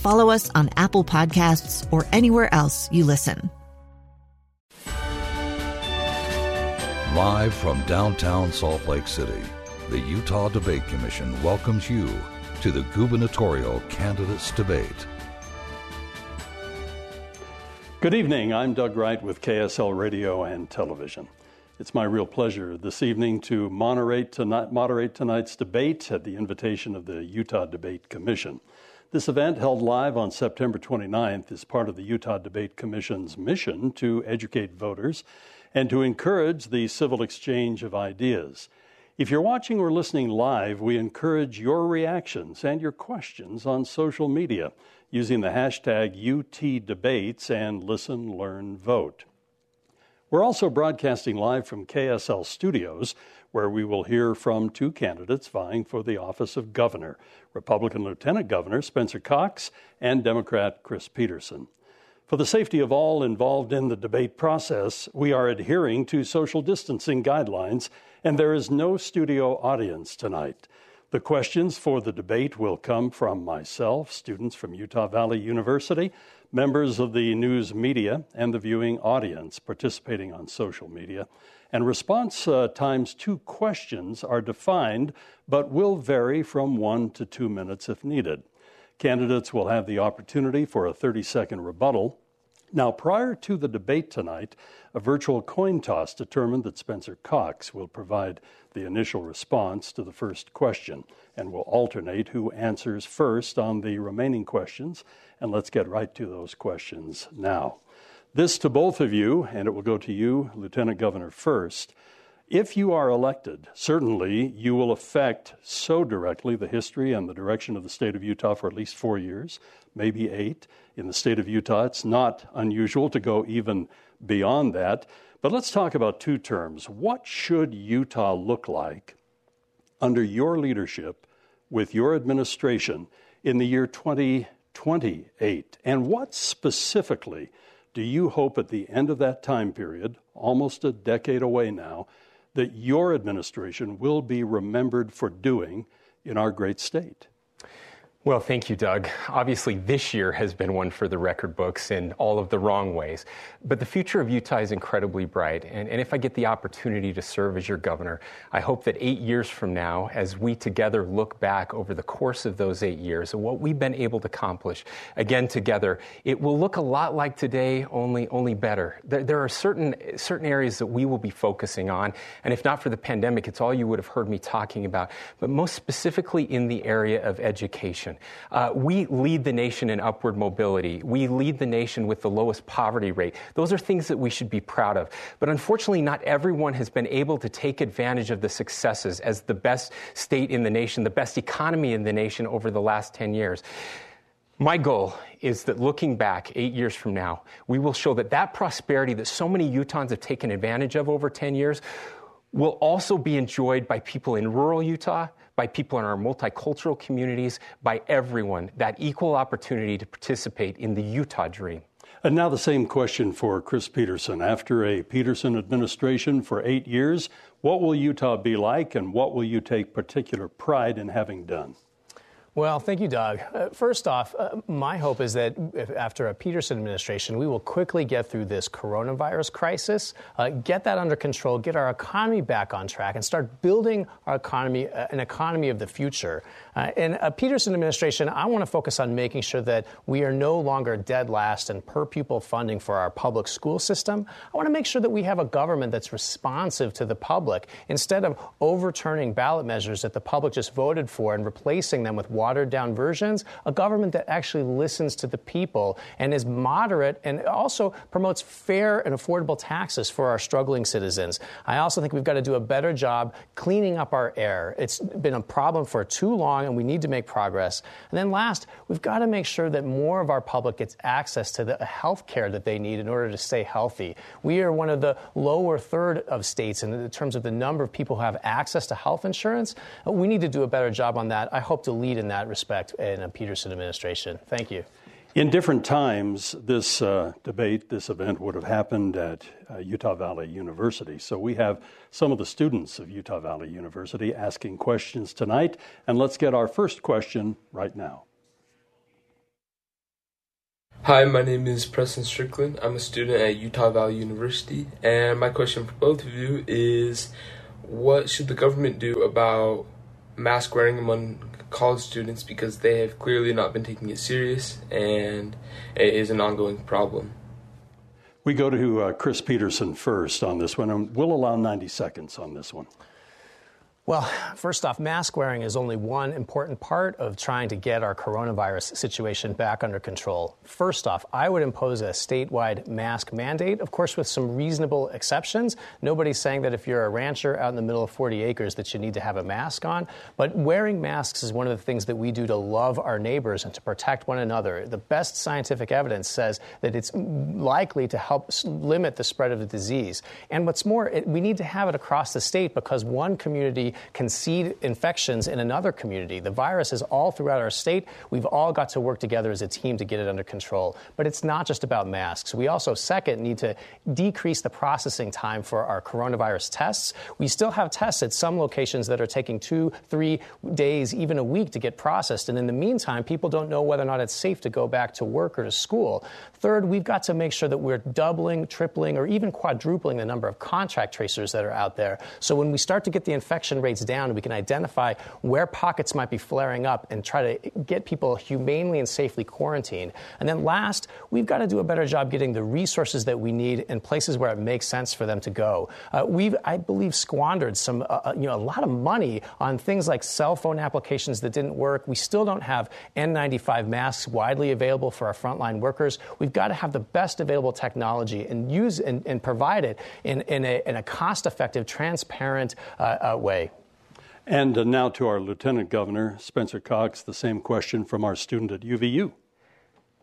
follow us on Apple Podcasts, or anywhere else you listen. Live from downtown Salt Lake City, the Utah Debate Commission welcomes you to the gubernatorial candidates debate. Good evening. I'm Doug Wright with KSL Radio and Television. It's my real pleasure this evening to moderate, tonight, moderate tonight's debate at the invitation of the Utah Debate Commission. This event, held live on September 29th, is part of the Utah Debate Commission's mission to educate voters and to encourage the civil exchange of ideas. If you're watching or listening live, we encourage your reactions and your questions on social media using the hashtag UTDebates and Listen, Learn, Vote. We're also broadcasting live from KSL Studios, where we will hear from two candidates vying for the office of governor Republican Lieutenant Governor Spencer Cox and Democrat Chris Peterson. For the safety of all involved in the debate process, we are adhering to social distancing guidelines, and there is no studio audience tonight. The questions for the debate will come from myself, students from Utah Valley University, members of the news media, and the viewing audience participating on social media. And response uh, times to questions are defined, but will vary from one to two minutes if needed. Candidates will have the opportunity for a 30 second rebuttal. Now, prior to the debate tonight, a virtual coin toss determined that Spencer Cox will provide the initial response to the first question and will alternate who answers first on the remaining questions. And let's get right to those questions now. This to both of you, and it will go to you, Lieutenant Governor, first. If you are elected, certainly you will affect so directly the history and the direction of the state of Utah for at least four years, maybe eight. In the state of Utah, it's not unusual to go even beyond that. But let's talk about two terms. What should Utah look like under your leadership with your administration in the year 2028? And what specifically do you hope at the end of that time period, almost a decade away now, that your administration will be remembered for doing in our great state? Well, thank you, Doug. Obviously, this year has been one for the record books in all of the wrong ways. But the future of Utah is incredibly bright. And, and, if I get the opportunity to serve as your governor, I hope that eight years from now, as we together look back over the course of those eight years and what we've been able to accomplish, again together, it will look a lot like today, only, only better. There, there are certain, certain areas that we will be focusing on. And if not for the pandemic, it's all you would have heard me talking about, but most specifically in the area of education Uh, we lead the nation in upward mobility. We lead the nation with the lowest poverty rate. Those are things that we should be proud of. But unfortunately, not everyone has been able to take advantage of the successes as the best state in the nation, the best economy in the nation over the last 10 years. My goal is that looking back eight years from now, we will show that that prosperity that so many Utahns have taken advantage of over 10 years will also be enjoyed by people in rural Utah, by people in our multicultural communities, by everyone, that equal opportunity to participate in the Utah dream. And now the same question for Chris Peterson. After a Peterson administration for eight years, what will Utah be like and what will you take particular pride in having done? Well, thank you, Doug. Uh, first off, uh, my hope is that after a Peterson administration, we will quickly get through this coronavirus crisis, uh, get that under control, get our economy back on track, and start building our economy, uh, an economy of the future. Uh, in a Peterson administration, I want to focus on making sure that we are no longer dead last in per pupil funding for our public school system. I want to make sure that we have a government that's responsive to the public instead of overturning ballot measures that the public just voted for and replacing them with watered down versions, a government that actually listens to the people and is moderate and also promotes fair and affordable taxes for our struggling citizens. I also think we've got to do a better job cleaning up our air. It's been a problem for too long and we need to make progress. And then last, we've got to make sure that more of our public gets access to the health care that they need in order to stay healthy. We are one of the lower third of states in terms of the number of people who have access to health insurance. We need to do a better job on that. I hope to lead in that respect in a Peterson administration. Thank you. In different times, this uh, debate, this event would have happened at uh, Utah Valley University. So we have some of the students of Utah Valley University asking questions tonight. And let's get our first question right now. Hi, my name is Preston Strickland. I'm a student at Utah Valley University. And my question for both of you is what should the government do about mask wearing among college students because they have clearly not been taking it serious and it is an ongoing problem. We go to uh, Chris Peterson first on this one, and we'll allow 90 seconds on this one. Well, first off, mask wearing is only one important part of trying to get our coronavirus situation back under control. First off, I would impose a statewide mask mandate, of course, with some reasonable exceptions. Nobody's saying that if you're a rancher out in the middle of 40 acres that you need to have a mask on, but wearing masks is one of the things that we do to love our neighbors and to protect one another. The best scientific evidence says that it's likely to help limit the spread of the disease. And what's more, it, we need to have it across the state because one community can seed infections in another community. The virus is all throughout our state. We've all got to work together as a team to get it under control. But it's not just about masks. We also, second, need to decrease the processing time for our coronavirus tests. We still have tests at some locations that are taking two, three days, even a week to get processed. And in the meantime, people don't know whether or not it's safe to go back to work or to school. Third, we've got to make sure that we're doubling, tripling, or even quadrupling the number of contact tracers that are out there. So when we start to get the infection rates down, we can identify where pockets might be flaring up and try to get people humanely and safely quarantined. And then last, we've got to do a better job getting the resources that we need in places where it makes sense for them to go. Uh, we've, I believe, squandered some, uh, uh you know, a lot of money on things like cell phone applications that didn't work. We still don't have N95 masks widely available for our frontline workers. We've got to have the best available technology and use and, and provide it in, in a, in a cost-effective, transparent uh, uh way. And uh, now to our Lieutenant Governor, Spencer Cox, the same question from our student at UVU.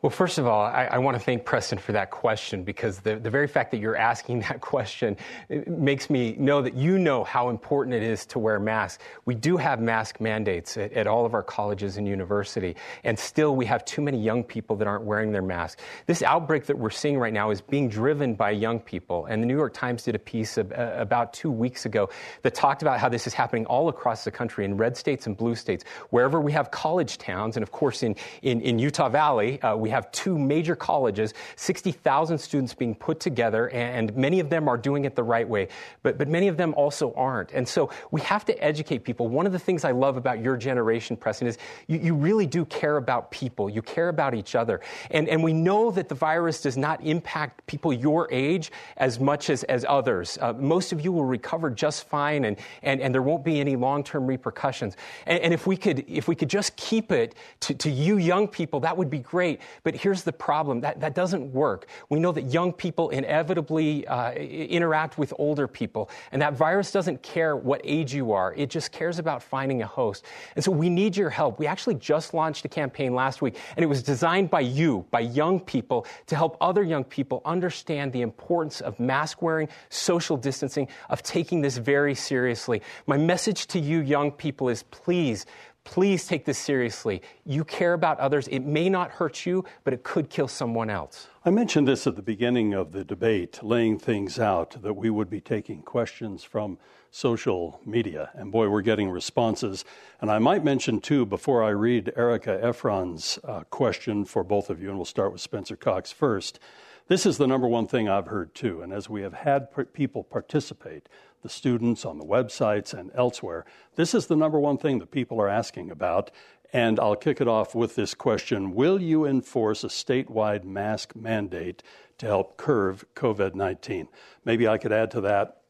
Well, first of all, I, I, want to thank Preston for that question because the, the very fact that you're asking that question makes me know that you know how important it is to wear masks. We do have mask mandates at, at all of our colleges and university, and still we have too many young people that aren't wearing their masks. This outbreak that we're seeing right now is being driven by young people, and the New York Times did a piece of, uh, about two weeks ago that talked about how this is happening all across the country in red states and blue states, wherever we have college towns, and of course in, in, in Utah Valley, uh, we have two major colleges, 60,000 students being put together, and many of them are doing it the right way, but, but many of them also aren't. And so we have to educate people. One of the things I love about your generation, Preston, is you, you really do care about people. You care about each other. And, and we know that the virus does not impact people your age as much as, as others. Uh, most of you will recover just fine, and, and, and there won't be any long term repercussions. And, and if, we could, if we could just keep it to, to you young people, that would be great. But here's the problem that, that doesn't work. We know that young people inevitably uh, interact with older people, and that virus doesn't care what age you are, it just cares about finding a host. And so we need your help. We actually just launched a campaign last week, and it was designed by you, by young people, to help other young people understand the importance of mask wearing, social distancing, of taking this very seriously. My message to you, young people, is please Please take this seriously. You care about others. It may not hurt you, but it could kill someone else. I mentioned this at the beginning of the debate, laying things out that we would be taking questions from social media. And boy, we're getting responses. And I might mention, too, before I read Erica Efron's uh, question for both of you, and we'll start with Spencer Cox first. This is the number one thing I've heard, too. And as we have had people participate, the students on the websites and elsewhere. This is the number one thing that people are asking about. And I'll kick it off with this question Will you enforce a statewide mask mandate to help curb COVID 19? Maybe I could add to that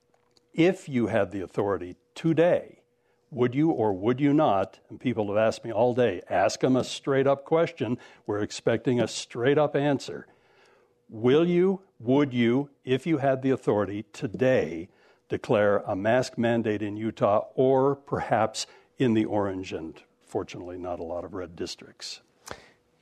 if you had the authority today, would you or would you not? And people have asked me all day ask them a straight up question. We're expecting a straight up answer. Will you, would you, if you had the authority today, declare a mask mandate in Utah or perhaps in the orange and fortunately not a lot of red districts?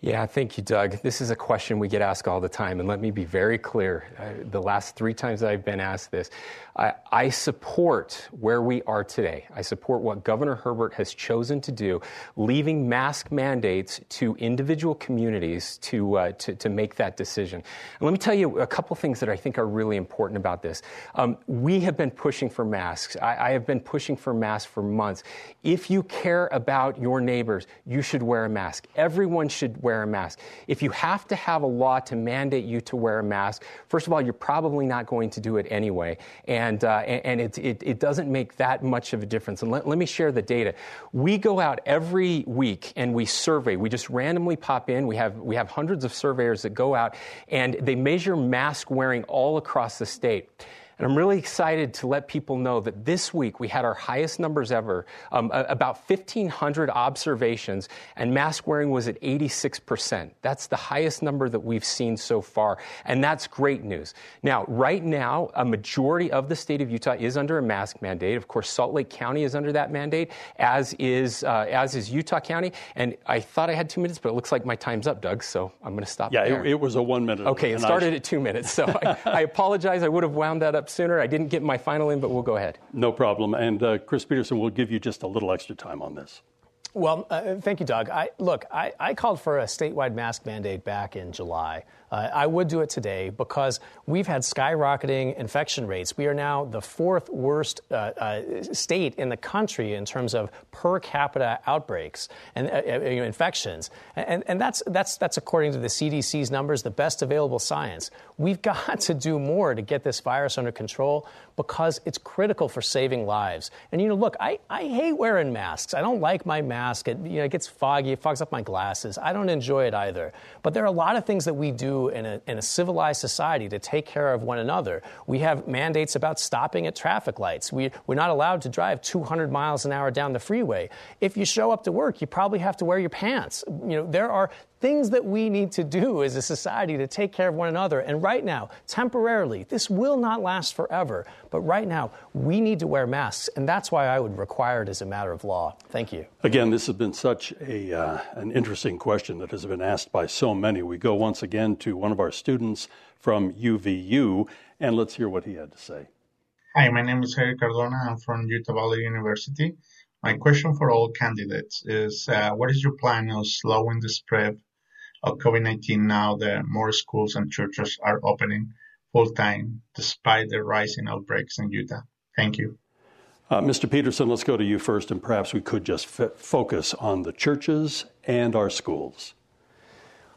Yeah, thank you, Doug. This is a question we get asked all the time, and let me be very clear. Uh, the last three times I've been asked this, I, I, support where we are today. I support what Governor Herbert has chosen to do, leaving mask mandates to individual communities to, uh, to, to, make that decision. And let me tell you a couple things that I think are really important about this. Um, we have been pushing for masks. I, I have been pushing for masks for months. If you care about your neighbors, you should wear a mask. Everyone should wear a mask. If you have to have a law to mandate you to wear a mask, first of all, you're probably not going to do it anyway. And, uh, and, it, it, it, doesn't make that much of a difference. And let, let me share the data. We go out every week and we survey. We just randomly pop in. We have, we have hundreds of surveyors that go out and they measure mask wearing all across the state. And I'm really excited to let people know that this week we had our highest numbers ever, um, about 1,500 observations, and mask wearing was at 86%. That's the highest number that we've seen so far, and that's great news. Now, right now, a majority of the state of Utah is under a mask mandate. Of course, Salt Lake County is under that mandate, as is uh, as is Utah County. And I thought I had two minutes, but it looks like my time's up, Doug. So I'm going to stop. Yeah, it, it, was a one minute. Okay, it started at two minutes, so I, I apologize. I would have wound that up up sooner. I didn't get my final in, but we'll go ahead. No problem. And uh, Chris Peterson will give you just a little extra time on this. Well, uh, thank you, Doug. I, look, I, I, called for a statewide mask mandate back in July. Uh, I would do it today because we've had skyrocketing infection rates. We are now the fourth worst uh, uh state in the country in terms of per capita outbreaks and uh, uh, infections, and, and that's that's that's according to the CDC's numbers, the best available science. We've got to do more to get this virus under control because it's critical for saving lives. And you know, look, I, I hate wearing masks. I don't like my mask. It, you know, it gets foggy. It fogs up my glasses. I don't enjoy it either. But there are a lot of things that we do in a, in a civilized society to take care of one another. We have mandates about stopping at traffic lights. We, we're not allowed to drive 200 miles an hour down the freeway. If you show up to work, you probably have to wear your pants. You know, there are things that we need to do as a society to take care of one another. And right now, temporarily, this will not last forever, but right now, we need to wear masks, and that's why I would require it as a matter of law. Thank you. Again, this has been such a, uh, an interesting question that has been asked by so many. We go once again to one of our students from UVU, and let's hear what he had to say. Hi, my name is Eric Cardona. I'm from Utah Valley University. My question for all candidates is uh, what is your plan of slowing the spread of COVID 19 now that more schools and churches are opening full time despite the rising outbreaks in Utah? Thank you. Uh, Mr. Peterson, let's go to you first, and perhaps we could just f- focus on the churches and our schools.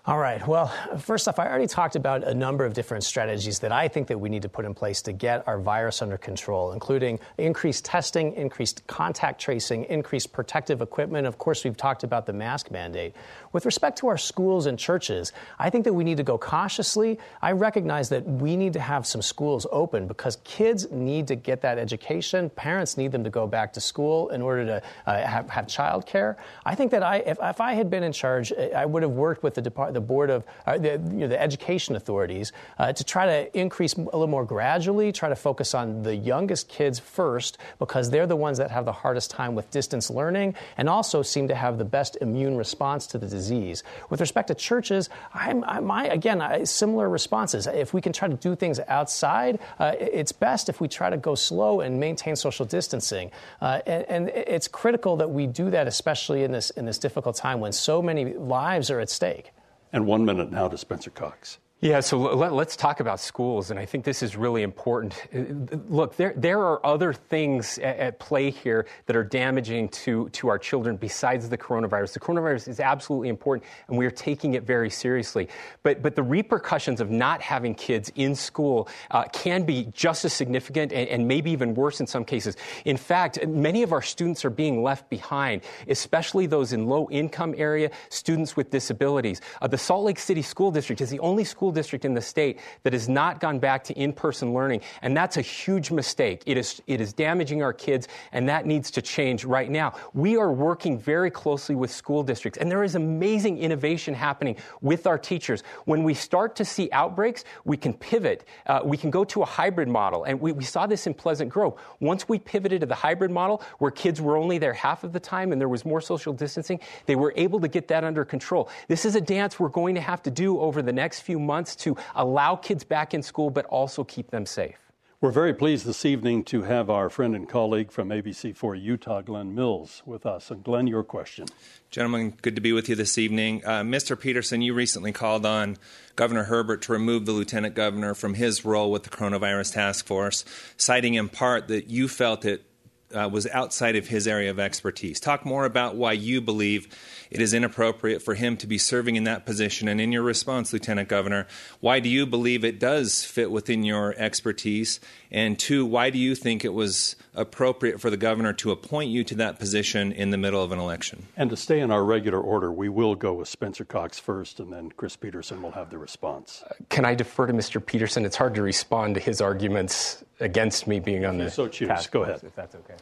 All right. Well, first off, I already talked about a number of different strategies that I think that we need to put in place to get our virus under control, including increased testing, increased contact tracing, increased protective equipment. Of course, we've talked about the mask mandate. With respect to our schools and churches, I think that we need to go cautiously. I recognize that we need to have some schools open because kids need to get that education. Parents need them to go back to school in order to uh, have, have child care. I think that I, if, if I had been in charge, I would have worked with the department the board of uh, the, you know, the education authorities uh, to try to increase a little more gradually, try to focus on the youngest kids first because they're the ones that have the hardest time with distance learning and also seem to have the best immune response to the disease. With respect to churches, I'm, I'm my again I, similar responses. If we can try to do things outside, uh, it's best if we try to go slow and maintain social distancing. Uh, and, and it's critical that we do that, especially in this in this difficult time when so many lives are at stake. And one minute now to Spencer Cox. Yeah, so let, us talk about schools, and I think this is really important. Uh, look, there, there are other things at, at, play here that are damaging to, to our children besides the coronavirus. The coronavirus is absolutely important, and we are taking it very seriously. But, but the repercussions of not having kids in school uh, can be just as significant and, and maybe even worse in some cases. In fact, many of our students are being left behind, especially those in low income area, students with disabilities. Uh, the Salt Lake City School District is the only school school district in the state that has not gone back to in-person learning, and that's a huge mistake. It is it is damaging our kids, and that needs to change right now. We are working very closely with school districts, and there is amazing innovation happening with our teachers. When we start to see outbreaks, we can pivot. Uh, we can go to a hybrid model, and we, we saw this in Pleasant Grove. Once we pivoted to the hybrid model, where kids were only there half of the time and there was more social distancing, they were able to get that under control. This is a dance we're going to have to do over the next few months months to allow kids back in school, but also keep them safe. We're very pleased this evening to have our friend and colleague from ABC4 Utah, Glenn Mills, with us. And Glenn, your question. Gentlemen, good to be with you this evening. Uh, Mr. Peterson, you recently called on Governor Herbert to remove the lieutenant governor from his role with the coronavirus task force, citing in part that you felt it uh, was outside of his area of expertise. Talk more about why you believe it is inappropriate for him to be serving in that position. And in your response, Lieutenant Governor, why do you believe it does fit within your expertise? And two, why do you think it was appropriate for the governor to appoint you to that position in the middle of an election? And to stay in our regular order, we will go with Spencer Cox first, and then Chris Peterson will have the response. Uh, can I defer to Mr. Peterson? It's hard to respond to his arguments against me being on the so choose. Go ahead, if that's okay.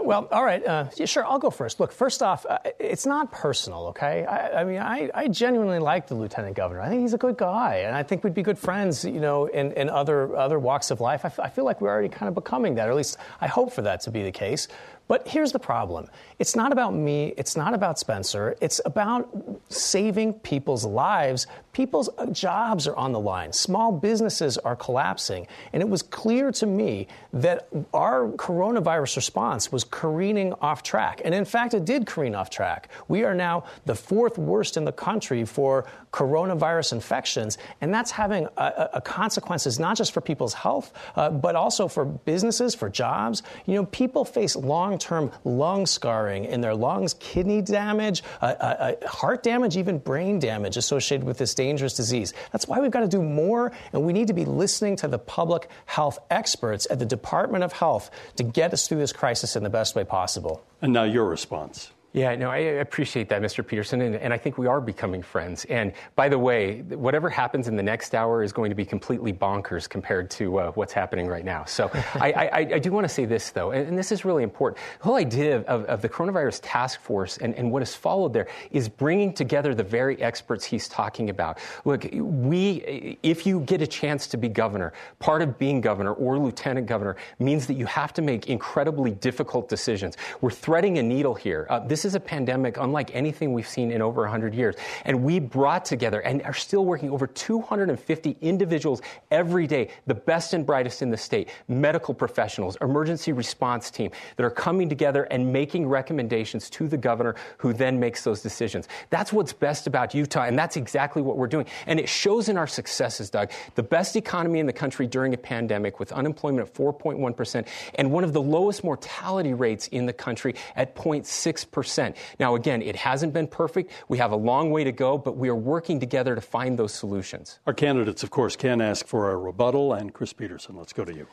Well, all right. Uh, yeah, sure, I'll go first. Look, first off, uh, it's not personal, okay? I, I mean, I, I, genuinely like the lieutenant governor. I think he's a good guy, and I think we'd be good friends, you know, in, in other other walks of life. I, f- I feel like we're already kind of becoming that, or at least I hope for that to be the case. But here's the problem it's not about me, it's not about Spencer, it's about saving people's lives. People's uh, jobs are on the line, small businesses are collapsing. And it was clear to me that our coronavirus response was careening off track. And in fact, it did careen off track. We are now the fourth worst in the country for coronavirus infections, and that's having a, a consequences not just for people's health, uh, but also for businesses, for jobs. You know, people face long term lung scarring in their lungs, kidney damage, uh, uh, uh, heart damage, even brain damage associated with this dangerous disease. That's why we've got to do more, and we need to be listening to the public health experts at the Department of Health to get us through this crisis in the best way possible. And now your response. Yeah, no, I appreciate that, Mr. Peterson, and, and, I think we are becoming friends. And by the way, whatever happens in the next hour is going to be completely bonkers compared to uh, what's happening right now. So I, I, I, do want to say this, though, and, and, this is really important. The whole idea of, of the coronavirus task force and, and, what has followed there is bringing together the very experts he's talking about. Look, we, if you get a chance to be governor, part of being governor or lieutenant governor means that you have to make incredibly difficult decisions. We're threading a needle here. Uh, this this is a pandemic unlike anything we've seen in over 100 years. And we brought together and are still working over 250 individuals every day, the best and brightest in the state, medical professionals, emergency response team that are coming together and making recommendations to the governor who then makes those decisions. That's what's best about Utah, and that's exactly what we're doing. And it shows in our successes, Doug. The best economy in the country during a pandemic with unemployment at 4.1% and one of the lowest mortality rates in the country at 0.6%. Now, again, it hasn't been perfect. We have a long way to go, but we are working together to find those solutions. Our candidates, of course, can ask for a rebuttal. And Chris Peterson, let's go to you.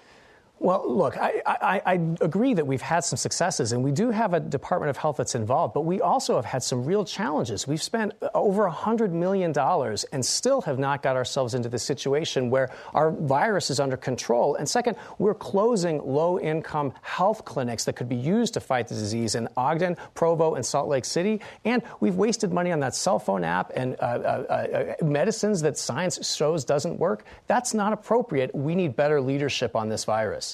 Well, look, I, I, I, agree that we've had some successes, and we do have a Department of Health that's involved, but we also have had some real challenges. We've spent over $100 million and still have not got ourselves into the situation where our virus is under control. And second, we're closing low income health clinics that could be used to fight the disease in Ogden, Provo, and Salt Lake City. And we've wasted money on that cell phone app and uh, uh, uh, medicines that science shows doesn't work. That's not appropriate. We need better leadership on this virus.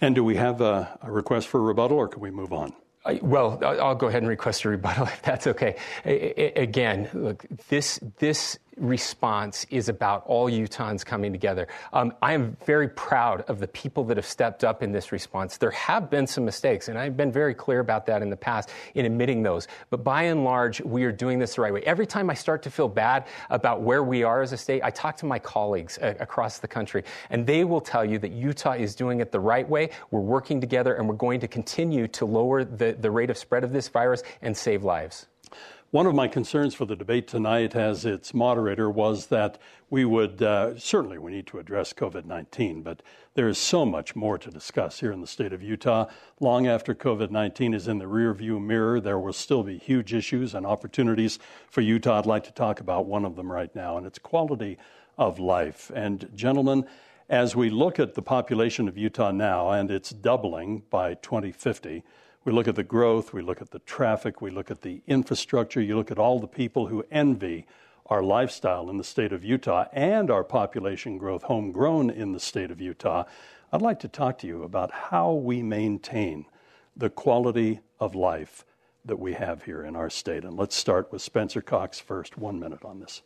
And do we have a, a request for a rebuttal, or can we move on? I, well, I'll go ahead and request a rebuttal if that's okay. I, I, again, look, this this response is about all Utahns coming together. Um, I am very proud of the people that have stepped up in this response. There have been some mistakes, and I've been very clear about that in the past in admitting those. But by and large, we are doing this the right way. Every time I start to feel bad about where we are as a state, I talk to my colleagues uh, across the country, and they will tell you that Utah is doing it the right way. We're working together, and we're going to continue to lower the, the rate of spread of this virus and save lives. One of my concerns for the debate tonight, as its moderator, was that we would uh, certainly we need to address COVID 19, but there is so much more to discuss here in the state of Utah. Long after COVID 19 is in the rearview mirror, there will still be huge issues and opportunities for Utah. I'd like to talk about one of them right now, and it's quality of life. And, gentlemen, as we look at the population of Utah now, and it's doubling by 2050, we look at the growth, we look at the traffic, we look at the infrastructure, you look at all the people who envy our lifestyle in the state of Utah and our population growth homegrown in the state of Utah. I'd like to talk to you about how we maintain the quality of life that we have here in our state. And let's start with Spencer Cox first. One minute on this.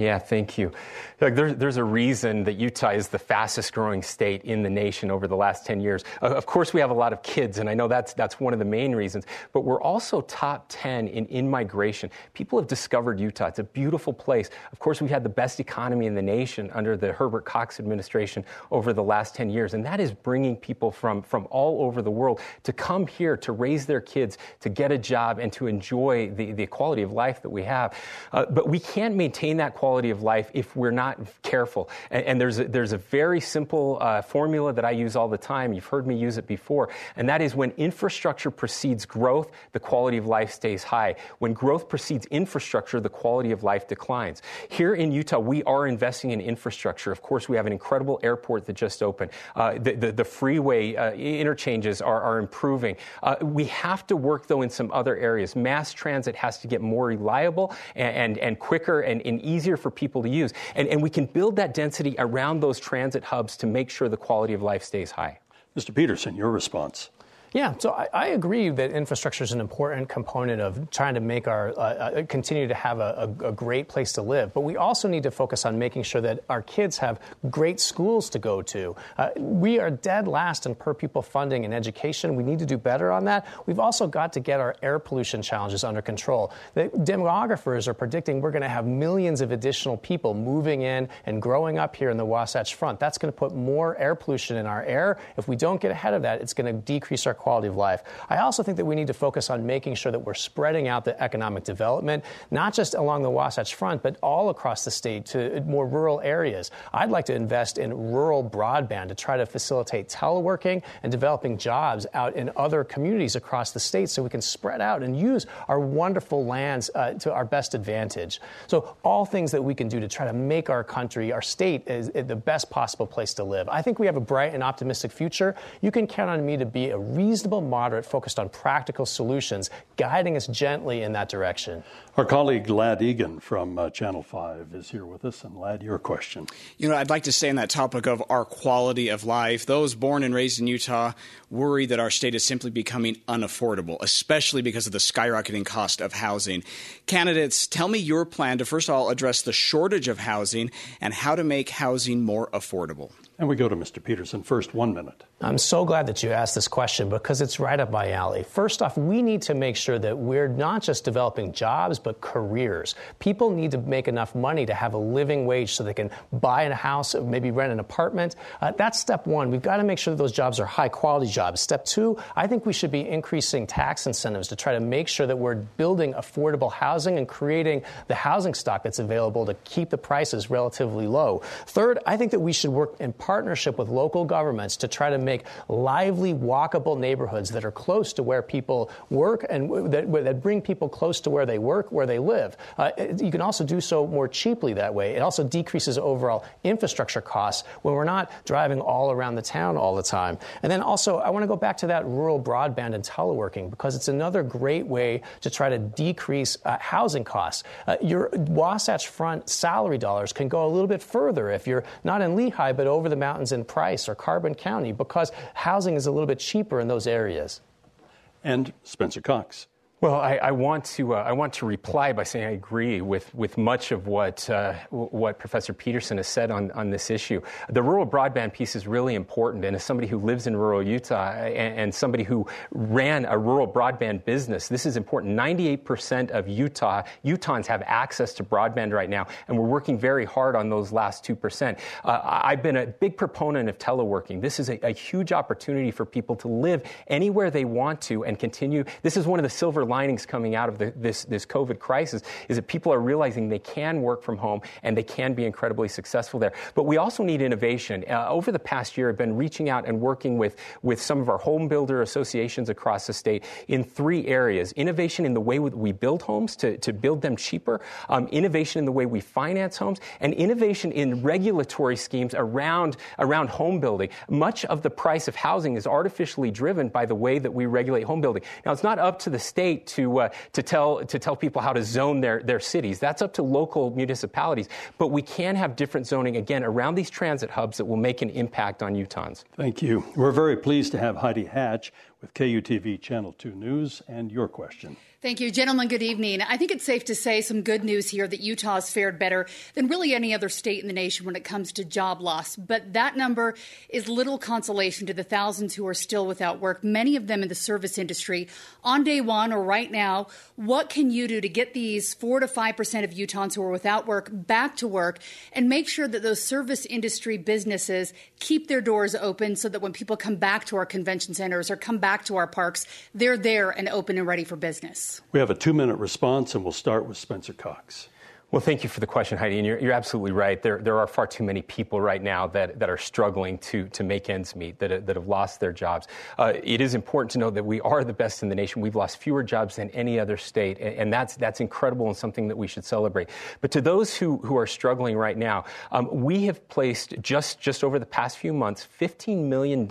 Yeah, thank you. There, there's a reason that Utah is the fastest growing state in the nation over the last 10 years. Of course, we have a lot of kids, and I know that's, that's one of the main reasons, but we're also top 10 in in migration. People have discovered Utah. It's a beautiful place. Of course, we had the best economy in the nation under the Herbert Cox administration over the last 10 years, and that is bringing people from, from all over the world to come here to raise their kids, to get a job, and to enjoy the, the quality of life that we have. Uh, but we can't maintain that quality of life if we're not careful. And, and there's, a, there's a very simple uh, formula that I use all the time. You've heard me use it before. And that is when infrastructure precedes growth, the quality of life stays high. When growth precedes infrastructure, the quality of life declines. Here in Utah, we are investing in infrastructure. Of course, we have an incredible airport that just opened. Uh, the, the, the, freeway uh, interchanges are, are improving. Uh, we have to work, though, in some other areas. Mass transit has to get more reliable and, and, and quicker and, and easier easier for people to use. And, and we can build that density around those transit hubs to make sure the quality of life stays high. Mr. Peterson, your response. Yeah, so I, I, agree that infrastructure is an important component of trying to make our uh, uh, continue to have a, a, a, great place to live. But we also need to focus on making sure that our kids have great schools to go to. Uh, we are dead last in per pupil funding in education. We need to do better on that. We've also got to get our air pollution challenges under control. The demographers are predicting we're going to have millions of additional people moving in and growing up here in the Wasatch Front. That's going to put more air pollution in our air. If we don't get ahead of that, it's going to decrease our quality of life. I also think that we need to focus on making sure that we're spreading out the economic development, not just along the Wasatch Front, but all across the state to more rural areas. I'd like to invest in rural broadband to try to facilitate teleworking and developing jobs out in other communities across the state so we can spread out and use our wonderful lands uh, to our best advantage. So, all things that we can do to try to make our country, our state, is, is the best possible place to live. I think we have a bright and optimistic future. You can count on me to be a reasonable, moderate, focused on practical solutions, guiding us gently in that direction. Our colleague Lad Egan from uh, Channel 5 is here with us. And Lad, your question. You know, I'd like to stay on that topic of our quality of life. Those born and raised in Utah worry that our state is simply becoming unaffordable, especially because of the skyrocketing cost of housing. Candidates, tell me your plan to first of all address the shortage of housing and how to make housing more affordable. And we go to Mr. Peterson first, one minute. I'm so glad that you asked this question because it's right up my alley. First off, we need to make sure that we're not just developing jobs, but careers. People need to make enough money to have a living wage so they can buy a house, maybe rent an apartment. Uh, that's step one. We've got to make sure that those jobs are high quality jobs. Step two, I think we should be increasing tax incentives to try to make sure that we're building affordable housing and creating the housing stock that's available to keep the prices relatively low. Third, I think that we should work in partnership with local governments to try to make lively, walkable neighborhoods that are close to where people work and that, that bring people close to where they work, where they live. Uh, you can also do so more cheaply that way. It also decreases overall infrastructure costs when we're not driving all around the town all the time. And then also, I want to go back to that rural broadband and teleworking because it's another great way to try to decrease uh, housing costs. Uh, your Wasatch Front salary dollars can go a little bit further if you're not in Lehi but over the mountains in Price or Carbon County because housing is a little bit cheaper in those areas. And Spencer Cox. Well, I, I, want to uh, I want to reply by saying I agree with, with much of what uh, what Professor Peterson has said on, on this issue. The rural broadband piece is really important, and as somebody who lives in rural Utah and, and somebody who ran a rural broadband business, this is important. Ninety eight percent of Utah Utahns have access to broadband right now, and we're working very hard on those last two percent. Uh, I've been a big proponent of teleworking. This is a, a huge opportunity for people to live anywhere they want to and continue. This is one of the silver linings coming out of the, this, this COVID crisis is that people are realizing they can work from home and they can be incredibly successful there. But we also need innovation. Uh, over the past year, I've been reaching out and working with, with some of our home builder associations across the state in three areas. Innovation in the way we build homes to, to build them cheaper, um, innovation in the way we finance homes, and innovation in regulatory schemes around, around home building. Much of the price of housing is artificially driven by the way that we regulate home building. Now, it's not up to the state state to, uh, to, tell, to tell people how to zone their, their cities. That's up to local municipalities. But we can have different zoning, again, around these transit hubs that will make an impact on Utahns. Thank you. We're very pleased to have Heidi Hatch with KUTV Channel 2 News and your question. Thank you, gentlemen. Good evening. I think it's safe to say some good news here that Utah has fared better than really any other state in the nation when it comes to job loss. But that number is little consolation to the thousands who are still without work, many of them in the service industry. On day one or right now, what can you do to get these 4 to 5% of Utahns who are without work back to work and make sure that those service industry businesses keep their doors open so that when people come back to our convention centers or come back to our parks, they're there and open and ready for business? We have a two minute response, and we'll start with Spencer Cox. Well, thank you for the question, Heidi. And you're, you're, absolutely right. There, there are far too many people right now that, that are struggling to, to make ends meet, that, that have lost their jobs. Uh, it is important to know that we are the best in the nation. We've lost fewer jobs than any other state, and, and that's, that's incredible and something that we should celebrate. But to those who, who are struggling right now, um, we have placed just, just over the past few months $15 million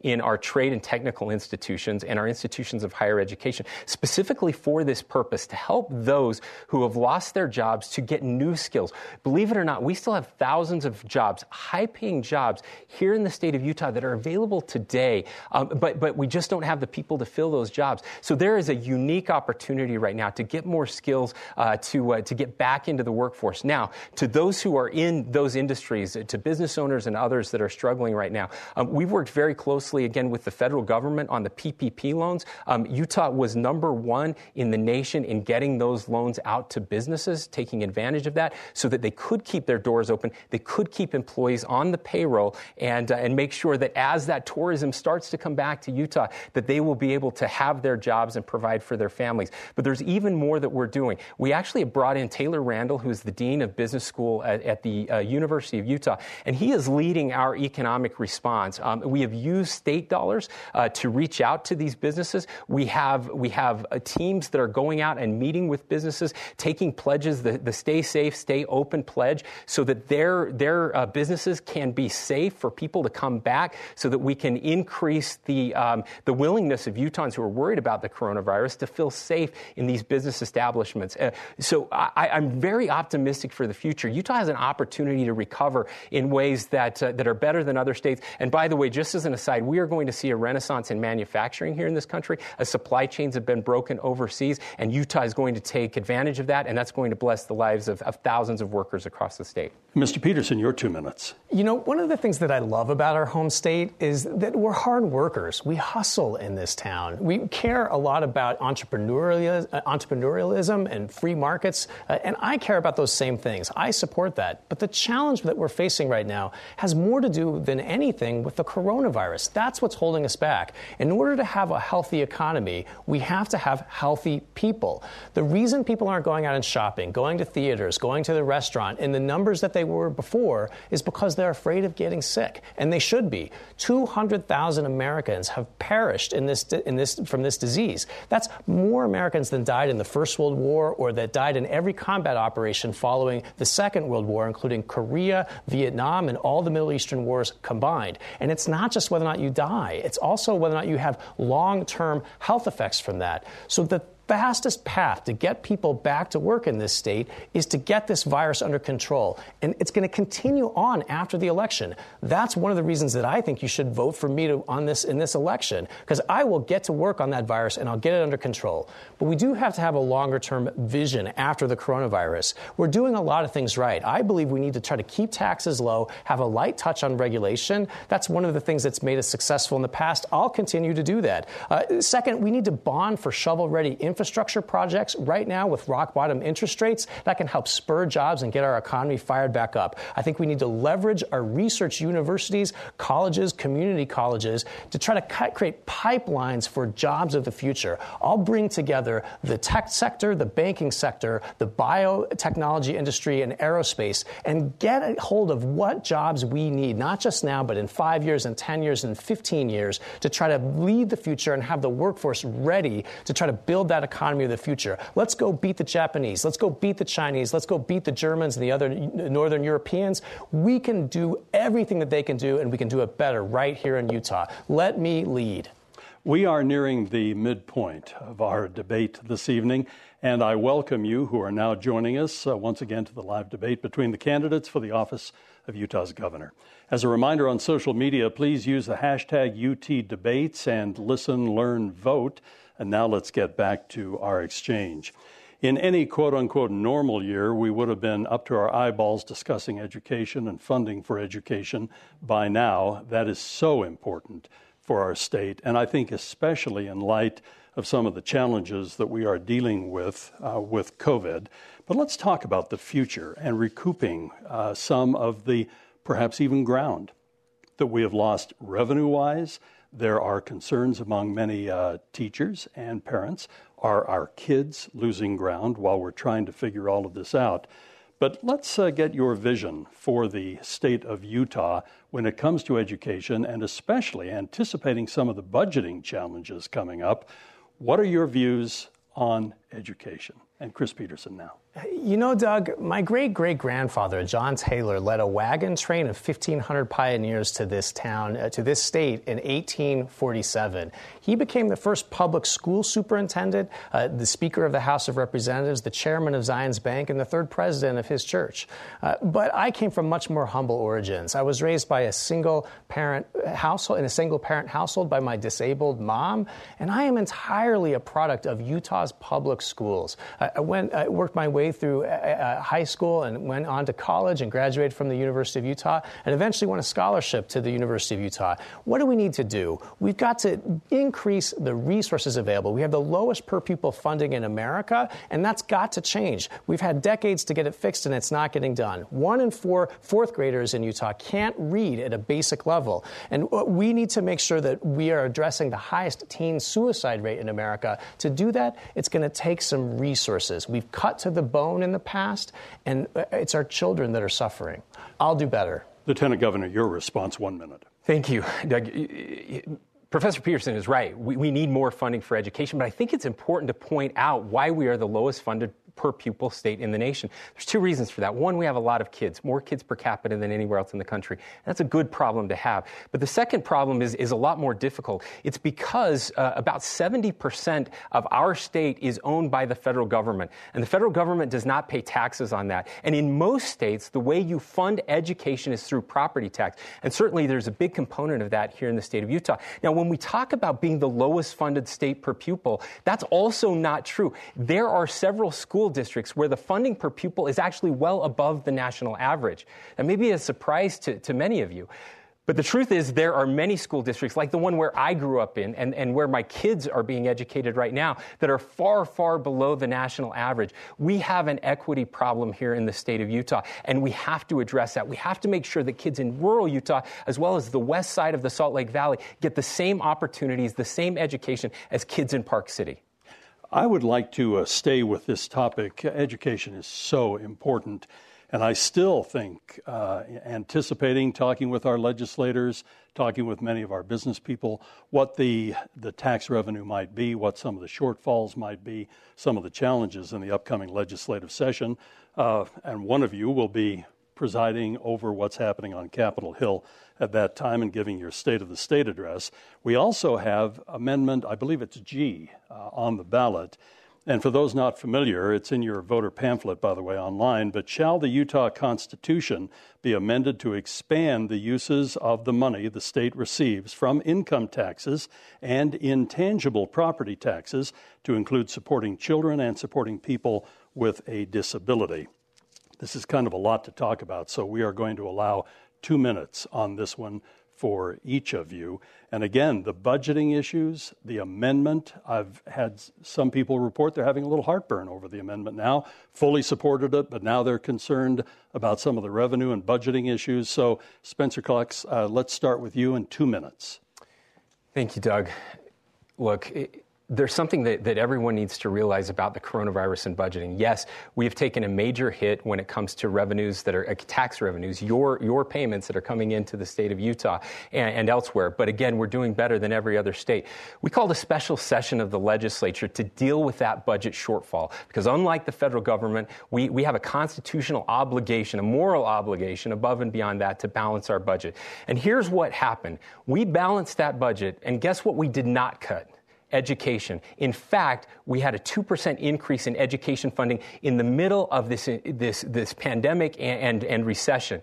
in our trade and technical institutions and our institutions of higher education, specifically for this purpose to help those who have lost their jobs jobs to get new skills. Believe it or not, we still have thousands of jobs, high paying jobs here in the state of Utah that are available today, um, but, but we just don't have the people to fill those jobs. So there is a unique opportunity right now to get more skills uh, to, uh, to get back into the workforce. Now, to those who are in those industries, to business owners and others that are struggling right now, um, we've worked very closely again with the federal government on the PPP loans. Um, Utah was number one in the nation in getting those loans out to businesses, advantage of that so that they could keep their doors open, they could keep employees on the payroll, and, uh, and make sure that as that tourism starts to come back to Utah, that they will be able to have their jobs and provide for their families. But there's even more that we're doing. We actually have brought in Taylor Randall, who's the Dean of Business School at, at the uh, University of Utah, and he is leading our economic response. Um, we have used state dollars uh, to reach out to these businesses. We have, we have uh, teams that are going out and meeting with businesses, taking pledges the, the Stay Safe, Stay Open pledge so that their, their uh, businesses can be safe for people to come back, so that we can increase the, um, the willingness of Utahns who are worried about the coronavirus to feel safe in these business establishments. Uh, so I, am very optimistic for the future. Utah has an opportunity to recover in ways that, uh, that are better than other states. And by the way, just as an aside, we are going to see a renaissance in manufacturing here in this country as supply chains have been broken overseas, and Utah is going to take advantage of that, and that's going to bless the lives of, of thousands of workers across the state. Mr. Peterson, your two minutes. You know, one of the things that I love about our home state is that we're hard workers. We hustle in this town. We care a lot about entrepreneurialism, uh, entrepreneurialism and free markets, uh, and I care about those same things. I support that. But the challenge that we're facing right now has more to do than anything with the coronavirus. That's what's holding us back. In order to have a healthy economy, we have to have healthy people. The reason people aren't going out and shopping, going going to theaters, going to the restaurant in the numbers that they were before is because they're afraid of getting sick, and they should be. 200,000 Americans have perished in this, in this, from this disease. That's more Americans than died in the First World War or that died in every combat operation following the Second World War, including Korea, Vietnam, and all the Middle Eastern wars combined. And it's not just whether or not you die, it's also whether or not you have long term health effects from that. So the fastest path to get people back to work in this state is to get this virus under control. And it's going to continue on after the election. That's one of the reasons that I think you should vote for me to, on this in this election, because I will get to work on that virus and I'll get it under control. But we do have to have a longer term vision after the coronavirus. We're doing a lot of things right. I believe we need to try to keep taxes low, have a light touch on regulation. That's one of the things that's made us successful in the past. I'll continue to do that. Uh, second, we need to bond for shovel ready infrastructure projects right now with rock bottom interest rates that can help spur jobs and get our economy fired back up. I think we need to leverage our research universities, colleges, community colleges to try to cut, create pipelines for jobs of the future. I'll bring together the tech sector, the banking sector, the biotechnology industry, and aerospace and get a hold of what jobs we need, not just now, but in five years and 10 years and 15 years to try to lead the future and have the workforce ready to try to build that economy of the future. Let's go beat the Japanese. Let's go beat the Chinese. Let's go beat the Germans and the other Northern Europeans. We can do everything that they can do, and we can do it better right here in Utah. Let me lead. We are nearing the midpoint of our debate this evening, and I welcome you who are now joining us uh, once again to the live debate between the candidates for the office of Utah's governor. As a reminder on social media, please use the hashtag UTDebates and listen, learn, vote. And now let's get back to our exchange. In any quote unquote normal year, we would have been up to our eyeballs discussing education and funding for education by now. That is so important for our state, and I think especially in light of some of the challenges that we are dealing with uh, with COVID. But let's talk about the future and recouping uh, some of the perhaps even ground that we have lost revenue wise there are concerns among many uh, teachers and parents. Are our kids losing ground while we're trying to figure all of this out? But let's uh, get your vision for the state of Utah when it comes to education and especially anticipating some of the budgeting challenges coming up. What are your views on education? And Chris Peterson now. You know, Doug, my great great grandfather, John Taylor, led a wagon train of 1,500 pioneers to this town, uh, to this state in 1847. He became the first public school superintendent, uh, the Speaker of the House of Representatives, the chairman of Zions Bank, and the third president of his church. Uh, but I came from much more humble origins. I was raised by a single parent household, in a single parent household by my disabled mom, and I am entirely a product of Utah's public schools. I, went, I worked my way way through uh, uh, high school and went on to college and graduated from the University of Utah and eventually won a scholarship to the University of Utah. What do we need to do? We've got to increase the resources available. We have the lowest per pupil funding in America, and that's got to change. We've had decades to get it fixed, and it's not getting done. One in four fourth graders in Utah can't read at a basic level. And we need to make sure that we are addressing the highest teen suicide rate in America. To do that, it's going to take some resources. We've cut to the bone in the past, and uh, it's our children that are suffering. I'll do better. Lieutenant Governor, your response, one minute. Thank you, Doug. Professor Peterson is right. We, we, need more funding for education, but I think it's important to point out why we are the lowest funded per pupil state in the nation. There's two reasons for that. One, we have a lot of kids, more kids per capita than anywhere else in the country. That's a good problem to have. But the second problem is, is a lot more difficult. It's because uh, about 70% of our state is owned by the federal government, and the federal government does not pay taxes on that. And in most states, the way you fund education is through property tax. And certainly there's a big component of that here in the state of Utah. Now, when we talk about being the lowest funded state per pupil, that's also not true. There are several schools school districts where the funding per pupil is actually well above the national average. That may be a surprise to, to many of you. But the truth is, there are many school districts, like the one where I grew up in and, and where my kids are being educated right now, that are far, far below the national average. We have an equity problem here in the state of Utah, and we have to address that. We have to make sure that kids in rural Utah, as well as the west side of the Salt Lake Valley, get the same opportunities, the same education as kids in Park City. I would like to uh, stay with this topic. Education is so important. And I still think, uh, anticipating talking with our legislators, talking with many of our business people, what the, the tax revenue might be, what some of the shortfalls might be, some of the challenges in the upcoming legislative session. Uh, and one of you will be presiding over what's happening on Capitol Hill at that time and giving your State of the State address. We also have Amendment, I believe it's G, uh, on the ballot. And for those not familiar, it's in your voter pamphlet, by the way, online. But shall the Utah Constitution be amended to expand the uses of the money the state receives from income taxes and intangible property taxes to include supporting children and supporting people with a disability? This is kind of a lot to talk about, so we are going to allow two minutes on this one for each of you. And again, the budgeting issues, the amendment, I've had some people report they're having a little heartburn over the amendment now, fully supported it, but now they're concerned about some of the revenue and budgeting issues. So, Spencer Cox, uh, let's start with you in two minutes. Thank you, Doug. Look, it, there's something that, that everyone needs to realize about the coronavirus and budgeting. Yes, we have taken a major hit when it comes to revenues that are uh, tax revenues, your, your payments that are coming into the state of Utah and, and, elsewhere. But again, we're doing better than every other state. We called a special session of the legislature to deal with that budget shortfall because unlike the federal government, we, we have a constitutional obligation, a moral obligation above and beyond that to balance our budget. And here's what happened. We balanced that budget, and guess what we did not cut? Education. In fact, we had a 2% increase in education funding in the middle of this, this, this pandemic and, and, and recession.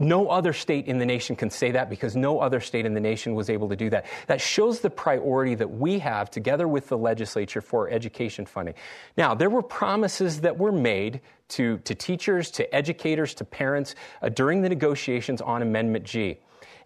No other state in the nation can say that because no other state in the nation was able to do that. That shows the priority that we have together with the legislature for education funding. Now, there were promises that were made to, to teachers, to educators, to parents uh, during the negotiations on Amendment G.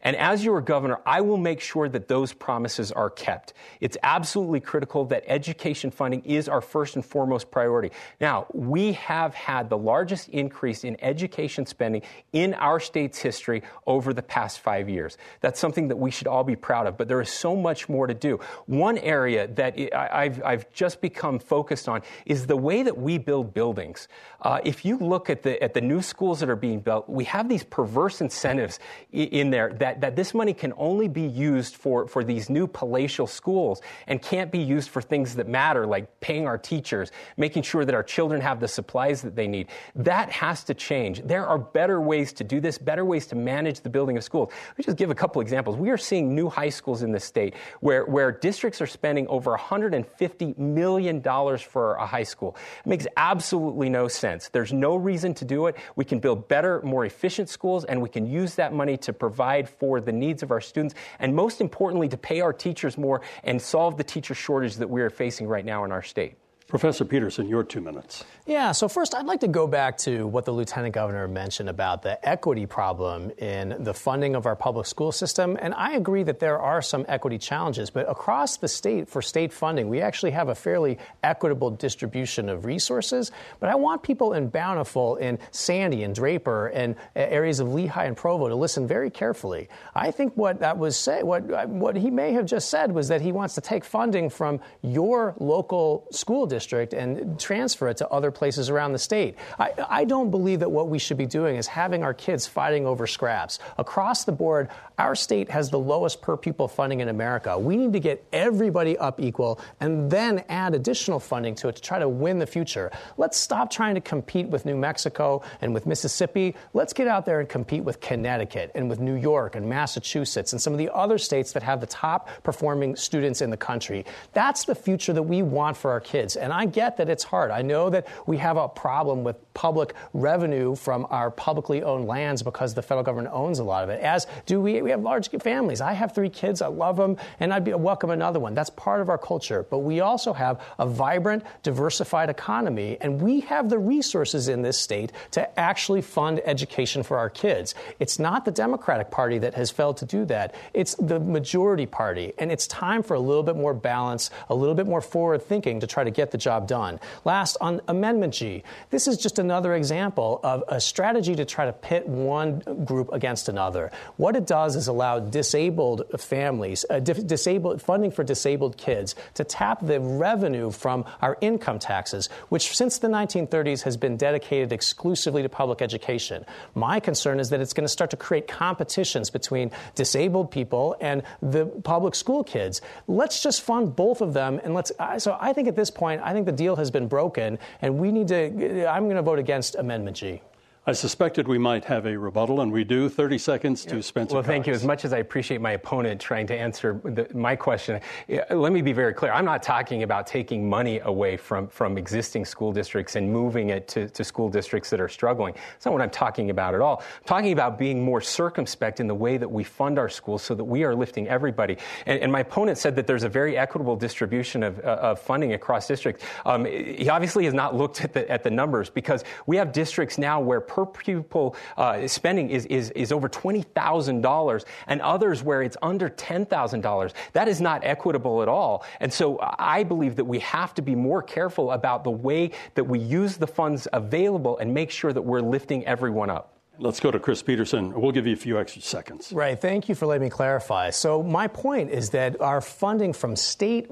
And as your governor, I will make sure that those promises are kept. It's absolutely critical that education funding is our first and foremost priority. Now, we have had the largest increase in education spending in our state's history over the past five years. That's something that we should all be proud of, but there is so much more to do. One area that I've, just become focused on is the way that we build buildings. Uh, if you look at the, at the new schools that are being built, we have these perverse incentives in there that that, that this money can only be used for, for these new palatial schools and can't be used for things that matter, like paying our teachers, making sure that our children have the supplies that they need. That has to change. There are better ways to do this, better ways to manage the building of schools. Let me just give a couple examples. We are seeing new high schools in the state where, where districts are spending over $150 million for a high school. It makes absolutely no sense. There's no reason to do it. We can build better, more efficient schools, and we can use that money to provide for for the needs of our students, and most importantly, to pay our teachers more and solve the teacher shortage that we are facing right now in our state. Professor Peterson, your two minutes. Yeah, so first, I'd like to go back to what the lieutenant governor mentioned about the equity problem in the funding of our public school system. And I agree that there are some equity challenges, but across the state, for state funding, we actually have a fairly equitable distribution of resources. But I want people in Bountiful, in Sandy, and Draper, and areas of Lehi and Provo to listen very carefully. I think what that was say, what, what he may have just said was that he wants to take funding from your local school district district and transfer it to other places around the state. I, I don't believe that what we should be doing is having our kids fighting over scraps. Across the board, our state has the lowest per pupil funding in America. We need to get everybody up equal and then add additional funding to it to try to win the future. Let's stop trying to compete with New Mexico and with Mississippi. Let's get out there and compete with Connecticut and with New York and Massachusetts and some of the other states that have the top performing students in the country. That's the future that we want for our kids. And I get that it's hard. I know that we have a problem with public revenue from our publicly owned lands because the federal government owns a lot of it, as do we. We have large families. I have three kids. I love them, and I'd be, welcome another one. That's part of our culture. But we also have a vibrant, diversified economy, and we have the resources in this state to actually fund education for our kids. It's not the Democratic Party that has failed to do that. It's the majority party, and it's time for a little bit more balance, a little bit more forward thinking to try to get the job done. Last, on Amendment G, this is just another example of a strategy to try to pit one group against another. What it does is allow disabled families, uh, di- disabled funding for disabled kids, to tap the revenue from our income taxes, which since the 1930s has been dedicated exclusively to public education. My concern is that it's going to start to create competitions between disabled people and the public school kids. Let's just fund both of them, and let's. So I think at this point, I think the deal has been broken, and we need to. I'm going to vote against Amendment G. I suspected we might have a rebuttal, and we do. 30 seconds to Spencer. Well, Cox. thank you. As much as I appreciate my opponent trying to answer the, my question, let me be very clear. I'm not talking about taking money away from, from existing school districts and moving it to, to school districts that are struggling. That's not what I'm talking about at all. I'm talking about being more circumspect in the way that we fund our schools so that we are lifting everybody. And, and my opponent said that there's a very equitable distribution of, uh, of funding across districts. Um, he obviously has not looked at the, at the numbers because we have districts now where per pupil uh, spending is, is, is over $20,000 and others where it's under $10,000. That is not equitable at all. And so I believe that we have to be more careful about the way that we use the funds available and make sure that we're lifting everyone up. Let's go to Chris Peterson. We'll give you a few extra seconds. Right. Thank you for letting me clarify. So, my point is that our funding from state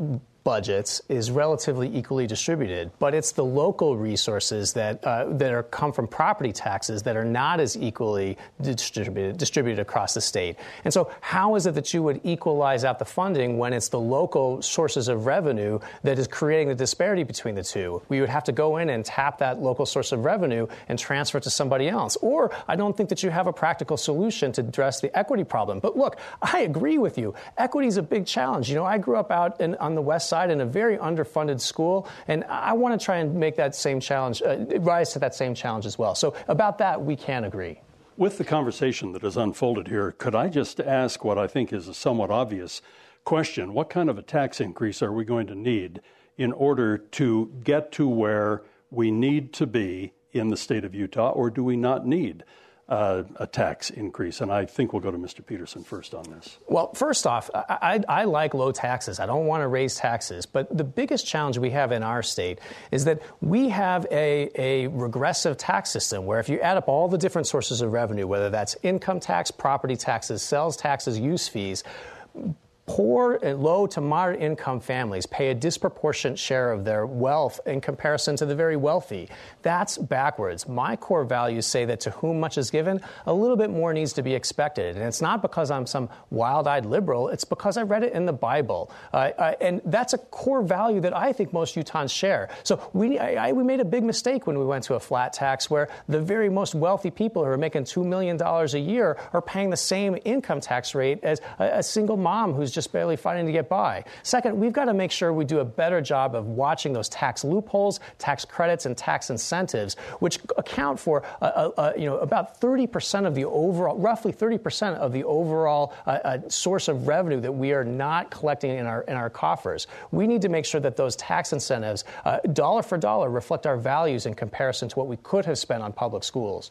budgets is relatively equally distributed, but it's the local resources that uh, that are come from property taxes that are not as equally distributed distributed across the state. And so, how is it that you would equalize out the funding when it's the local sources of revenue that is creating the disparity between the two? We would have to go in and tap that local source of revenue and transfer it to somebody else. Or I don't think that you have a practical solution to address the equity problem. But look, I agree with you. Equity is a big challenge. You know, I grew up out in, on the west side in a very underfunded school, and I want to try and make that same challenge, uh, rise to that same challenge as well. So, about that, we can agree. With the conversation that has unfolded here, could I just ask what I think is a somewhat obvious question? What kind of a tax increase are we going to need in order to get to where we need to be in the state of Utah, or do we not need a tax increase? And I think we'll go to Mr. Peterson first on this. Well, first off, I, I, I, like low taxes. I don't want to raise taxes. But the biggest challenge we have in our state is that we have a, a regressive tax system where if you add up all the different sources of revenue, whether that's income tax, property taxes, sales taxes, use fees, Poor and low to moderate income families pay a disproportionate share of their wealth in comparison to the very wealthy. That's backwards. My core values say that to whom much is given, a little bit more needs to be expected. And it's not because I'm some wild eyed liberal, it's because I read it in the Bible. Uh, uh, and that's a core value that I think most Utahns share. So we, I, I, we made a big mistake when we went to a flat tax where the very most wealthy people who are making $2 million a year are paying the same income tax rate as a, a single mom who's just barely fighting to get by. Second, we've got to make sure we do a better job of watching those tax loopholes, tax credits, and tax incentives, which account for uh, uh, uh you know about 30% of the overall, roughly 30% of the overall uh, uh, source of revenue that we are not collecting in our in our coffers. We need to make sure that those tax incentives, uh, dollar for dollar, reflect our values in comparison to what we could have spent on public schools.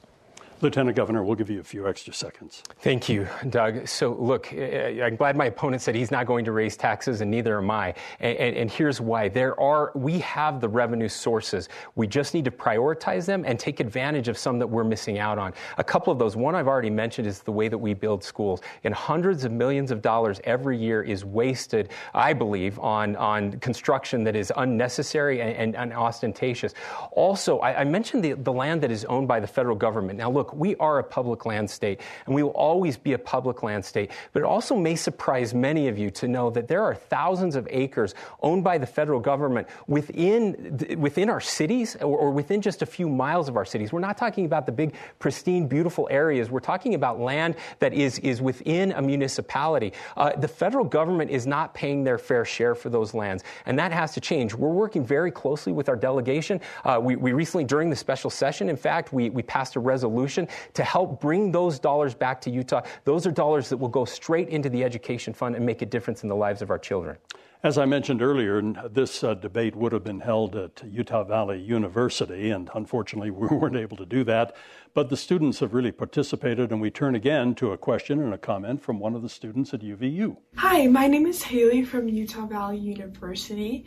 Lieutenant Governor, we'll give you a few extra seconds. Thank you, Doug. So, look, eh, eh, I'm glad my opponent said he's not going to raise taxes, and neither am I. And, and, and, here's why: there are we have the revenue sources. We just need to prioritize them and take advantage of some that we're missing out on. A couple of those. One I've already mentioned is the way that we build schools. And hundreds of millions of dollars every year is wasted, I believe, on on construction that is unnecessary and, and, and ostentatious. Also, I, I mentioned the, the land that is owned by the federal government. Now, look we are a public land state, and we will always be a public land state. But it also may surprise many of you to know that there are thousands of acres owned by the federal government within, within our cities or, or within just a few miles of our cities. We're not talking about the big, pristine, beautiful areas. We're talking about land that is, is within a municipality. Uh, the federal government is not paying their fair share for those lands, and that has to change. We're working very closely with our delegation. Uh, we, we recently, during the special session, in fact, we, we passed a resolution to help bring those dollars back to Utah. Those are dollars that will go straight into the education fund and make a difference in the lives of our children. As I mentioned earlier, this uh, debate would have been held at Utah Valley University, and unfortunately, we weren't able to do that. But the students have really participated, and we turn again to a question and a comment from one of the students at UVU. Hi, my name is Haley from Utah Valley University.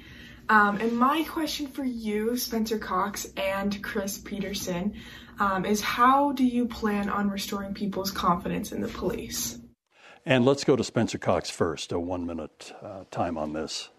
Um, and my question for you, Spencer Cox and Chris Peterson, um, is how do you plan on restoring people's confidence in the police? And let's go to Spencer Cox first, a one minute uh, time on this.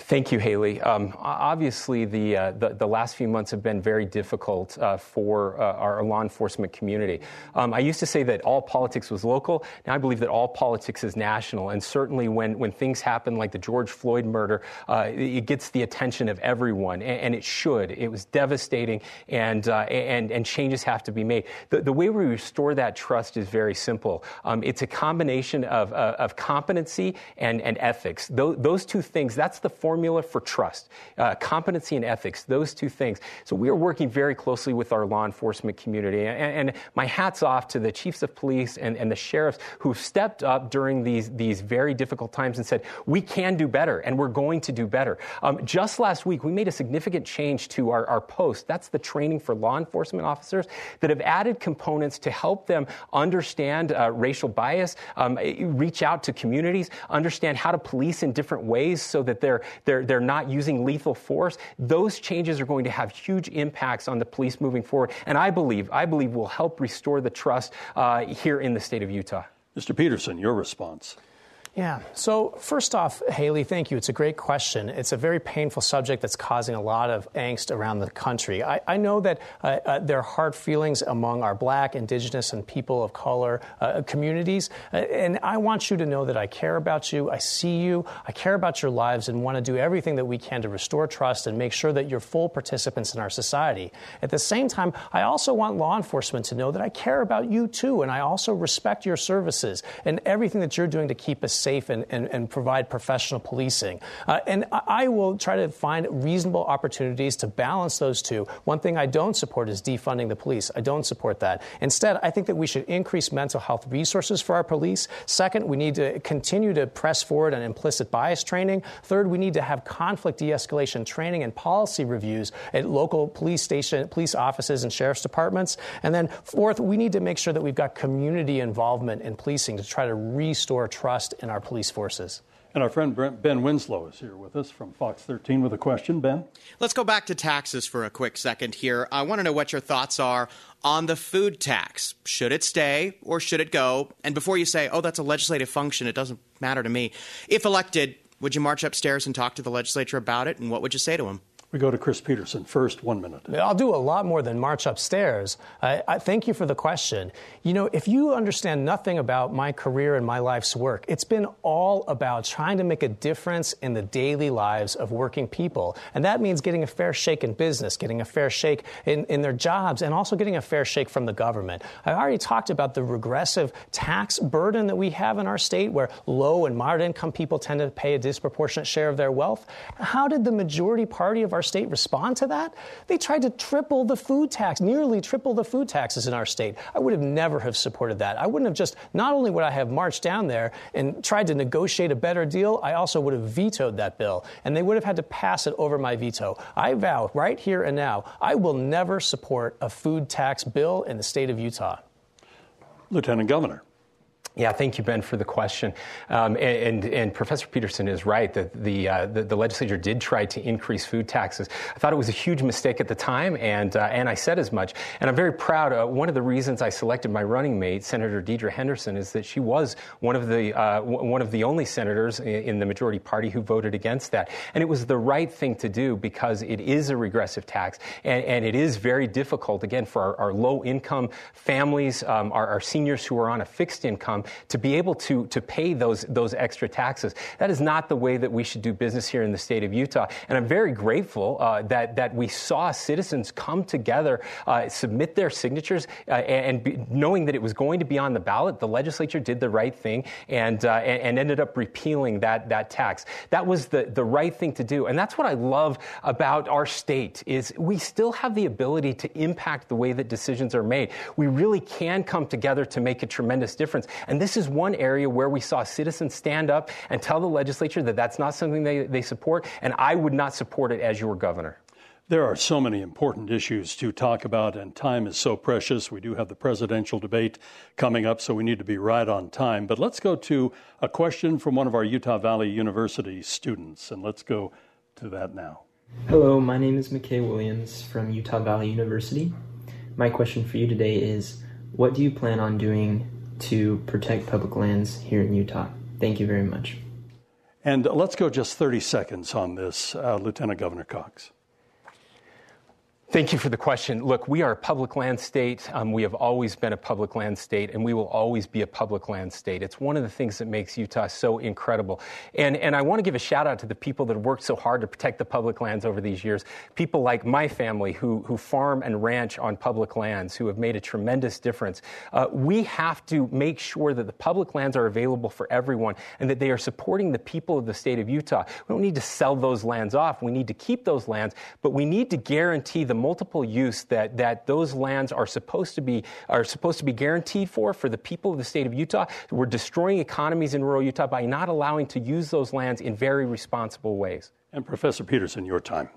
Thank you, Haley. Um, obviously, the, uh, the, the last few months have been very difficult uh, for uh, our law enforcement community. Um, I used to say that all politics was local. Now I believe that all politics is national. And certainly, when when things happen like the George Floyd murder, uh, it gets the attention of everyone, and, and, it should. It was devastating, and uh, and and changes have to be made. The, the way we restore that trust is very simple. Um, it's a combination of uh, of competency and and ethics. Those, those two things. That's the formula for trust, uh, competency and ethics, those two things. So we are working very closely with our law enforcement community. And, and my hat's off to the chiefs of police and, and the sheriffs who stepped up during these, these very difficult times and said, we can do better and we're going to do better. Um, just last week, we made a significant change to our, our post. That's the training for law enforcement officers that have added components to help them understand uh, racial bias, um, reach out to communities, understand how to police in different ways so that they're they're, they're, they're not using lethal force. Those changes are going to have huge impacts on the police moving forward. And I believe, I believe will help restore the trust uh, here in the state of Utah. Mr. Peterson, your response. Yeah. So, first off, Haley, thank you. It's a great question. It's a very painful subject that's causing a lot of angst around the country. I, I know that uh, uh, there are hard feelings among our black, indigenous, and people of color uh, communities. Uh, and I want you to know that I care about you. I see you. I care about your lives and want to do everything that we can to restore trust and make sure that you're full participants in our society. At the same time, I also want law enforcement to know that I care about you too. And I also respect your services and everything that you're doing to keep us safe and, and, and provide professional policing. Uh, and I will try to find reasonable opportunities to balance those two. One thing I don't support is defunding the police. I don't support that. Instead, I think that we should increase mental health resources for our police. Second, we need to continue to press forward on implicit bias training. Third, we need to have conflict de escalation training and policy reviews at local police station, police offices, and sheriff's departments. And then fourth, we need to make sure that we've got community involvement in policing to try to restore trust in our police forces. And our friend Ben Winslow is here with us from Fox 13 with a question. Ben? Let's go back to taxes for a quick second here. I want to know what your thoughts are on the food tax. Should it stay or should it go? And before you say, oh, that's a legislative function, it doesn't matter to me. If elected, would you march upstairs and talk to the legislature about it? And what would you say to them? We go to Chris Peterson first, one minute. I'll do a lot more than march upstairs. I, I, thank you for the question. You know, if you understand nothing about my career and my life's work, it's been all about trying to make a difference in the daily lives of working people. And that means getting a fair shake in business, getting a fair shake in, in their jobs, and also getting a fair shake from the government. I already talked about the regressive tax burden that we have in our state where low and moderate income people tend to pay a disproportionate share of their wealth. How did the majority party of our state respond to that? They tried to triple the food tax, nearly triple the food taxes in our state. I would have never have supported that. I wouldn't have just, not only would I have marched down there and tried to negotiate a better deal, I also would have vetoed that bill. And they would have had to pass it over my veto. I vow right here and now, I will never support a food tax bill in the state of Utah. Lieutenant Governor. Yeah, thank you, Ben, for the question. Um, and, and, and, Professor Peterson is right that the, uh, the, the legislature did try to increase food taxes. I thought it was a huge mistake at the time, and uh, and I said as much. And I'm very proud. Uh, one of the reasons I selected my running mate, Senator Deidre Henderson, is that she was one of the uh, one of the only senators in, in, the majority party who voted against that. And it was the right thing to do because it is a regressive tax, and, and it is very difficult again for our, our low income families, um, our, our seniors who are on a fixed income to be able to, to pay those, those extra taxes. That is not the way that we should do business here in the state of Utah. And I'm very grateful uh, that, that we saw citizens come together, uh, submit their signatures, uh, and, be, knowing that it was going to be on the ballot, the legislature did the right thing and, uh, and, and, ended up repealing that, that tax. That was the, the right thing to do. And that's what I love about our state is we still have the ability to impact the way that decisions are made. We really can come together to make a tremendous difference. And And this is one area where we saw citizens stand up and tell the legislature that that's not something they, they support, and I would not support it as your governor. There are so many important issues to talk about, and time is so precious. We do have the presidential debate coming up, so we need to be right on time. But let's go to a question from one of our Utah Valley University students, and let's go to that now. Hello, my name is McKay Williams from Utah Valley University. My question for you today is What do you plan on doing to protect public lands here in Utah? Thank you very much. And let's go just 30 seconds on this, uh, Lieutenant Governor Cox. Thank you for the question. Look, we are a public land state. Um, we have always been a public land state, and we will always be a public land state. It's one of the things that makes Utah so incredible. And, and I want to give a shout out to the people that have worked so hard to protect the public lands over these years. People like my family who, who farm and ranch on public lands, who have made a tremendous difference. Uh, we have to make sure that the public lands are available for everyone and that they are supporting the people of the state of Utah. We don't need to sell those lands off. We need to keep those lands, but we need to guarantee the multiple use that, that those lands are supposed to be are supposed to be guaranteed for for the people of the state of Utah. We're destroying economies in rural Utah by not allowing to use those lands in very responsible ways. And Professor Peterson, your time.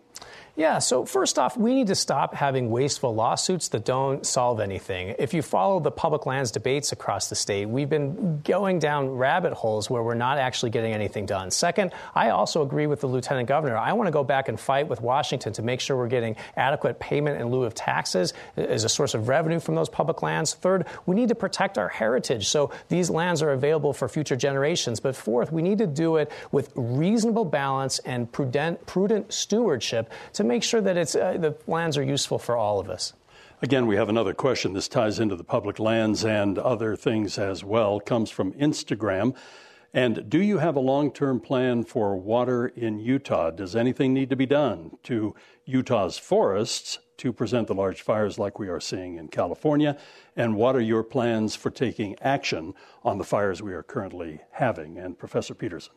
Yeah, so first off, we need to stop having wasteful lawsuits that don't solve anything. If you follow the public lands debates across the state, we've been going down rabbit holes where we're not actually getting anything done. Second, I also agree with the lieutenant governor. I want to go back and fight with Washington to make sure we're getting adequate payment in lieu of taxes as a source of revenue from those public lands. Third, we need to protect our heritage so these lands are available for future generations. But fourth, we need to do it with reasonable balance and prudent, prudent stewardship to make sure that it's, uh, the lands are useful for all of us. Again, we have another question. This ties into the public lands and other things as well. Comes from Instagram. And do you have a long term plan for water in Utah? Does anything need to be done to Utah's forests to present the large fires like we are seeing in California? And what are your plans for taking action on the fires we are currently having? And Professor Peterson.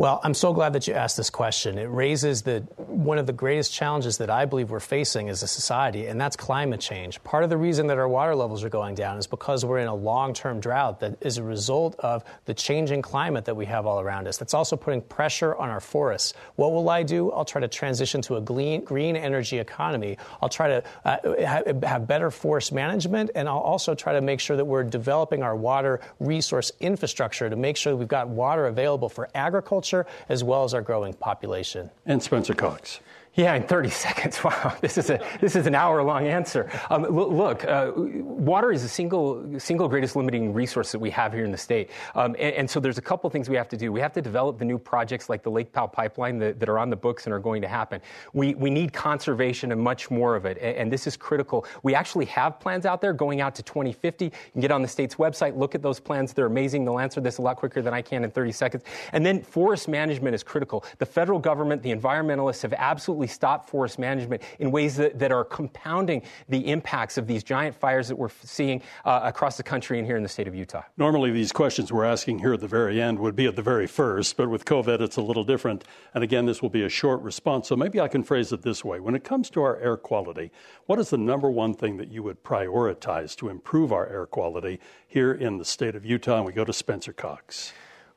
Well, I'm so glad that you asked this question. It raises the one of the greatest challenges that I believe we're facing as a society, and that's climate change. Part of the reason that our water levels are going down is because we're in a long-term drought that is a result of the changing climate that we have all around us. That's also putting pressure on our forests. What will I do? I'll try to transition to a green, energy economy. I'll try to uh, have better forest management, and I'll also try to make sure that we're developing our water resource infrastructure to make sure that we've got water available for agriculture as well as our growing population. And Spencer Cox. Yeah, in 30 seconds. Wow, this is a this is an hour long answer. Um, look, uh, water is the single single greatest limiting resource that we have here in the state, um, and, and, so there's a couple things we have to do. We have to develop the new projects like the Lake Powell pipeline that, that, are on the books and are going to happen. We we need conservation and much more of it, and, and, this is critical. We actually have plans out there going out to 2050. You can get on the state's website, look at those plans. They're amazing. They'll answer this a lot quicker than I can in 30 seconds. And then forest management is critical. The federal government, the environmentalists have absolutely stop forest management in ways that, that are compounding the impacts of these giant fires that we're seeing uh, across the country and here in the state of Utah. Normally, these questions we're asking here at the very end would be at the very first, but with COVID, it's a little different. And again, this will be a short response. So maybe I can phrase it this way When it comes to our air quality, what is the number one thing that you would prioritize to improve our air quality here in the state of Utah? And we go to Spencer Cox.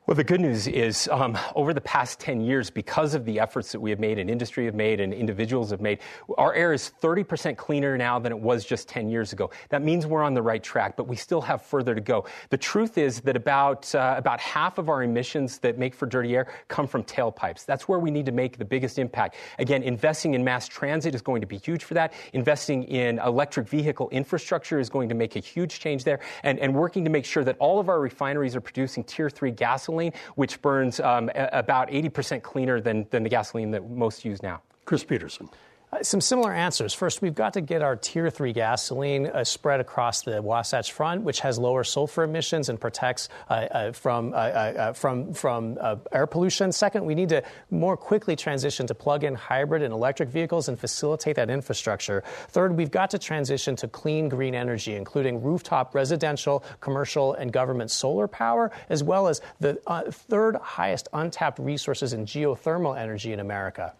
Well, the good news is um, over the past 10 years, because of the efforts that we have made and industry have made and individuals have made, our air is 30% cleaner now than it was just 10 years ago. That means we're on the right track, but we still have further to go. The truth is that about, uh, about half of our emissions that make for dirty air come from tailpipes. That's where we need to make the biggest impact. Again, investing in mass transit is going to be huge for that. Investing in electric vehicle infrastructure is going to make a huge change there. And, and working to make sure that all of our refineries are producing tier three gasoline gasoline, which burns um, about 80% cleaner than, than the gasoline that most use now. Chris Peterson. Uh, some similar answers. First, we've got to get our Tier 3 gasoline uh, spread across the Wasatch Front, which has lower sulfur emissions and protects uh, uh from, uh, uh, from, from air pollution. Second, we need to more quickly transition to plug in hybrid and electric vehicles and facilitate that infrastructure. Third, we've got to transition to clean green energy, including rooftop residential, commercial, and government solar power, as well as the third highest untapped resources in geothermal energy in America.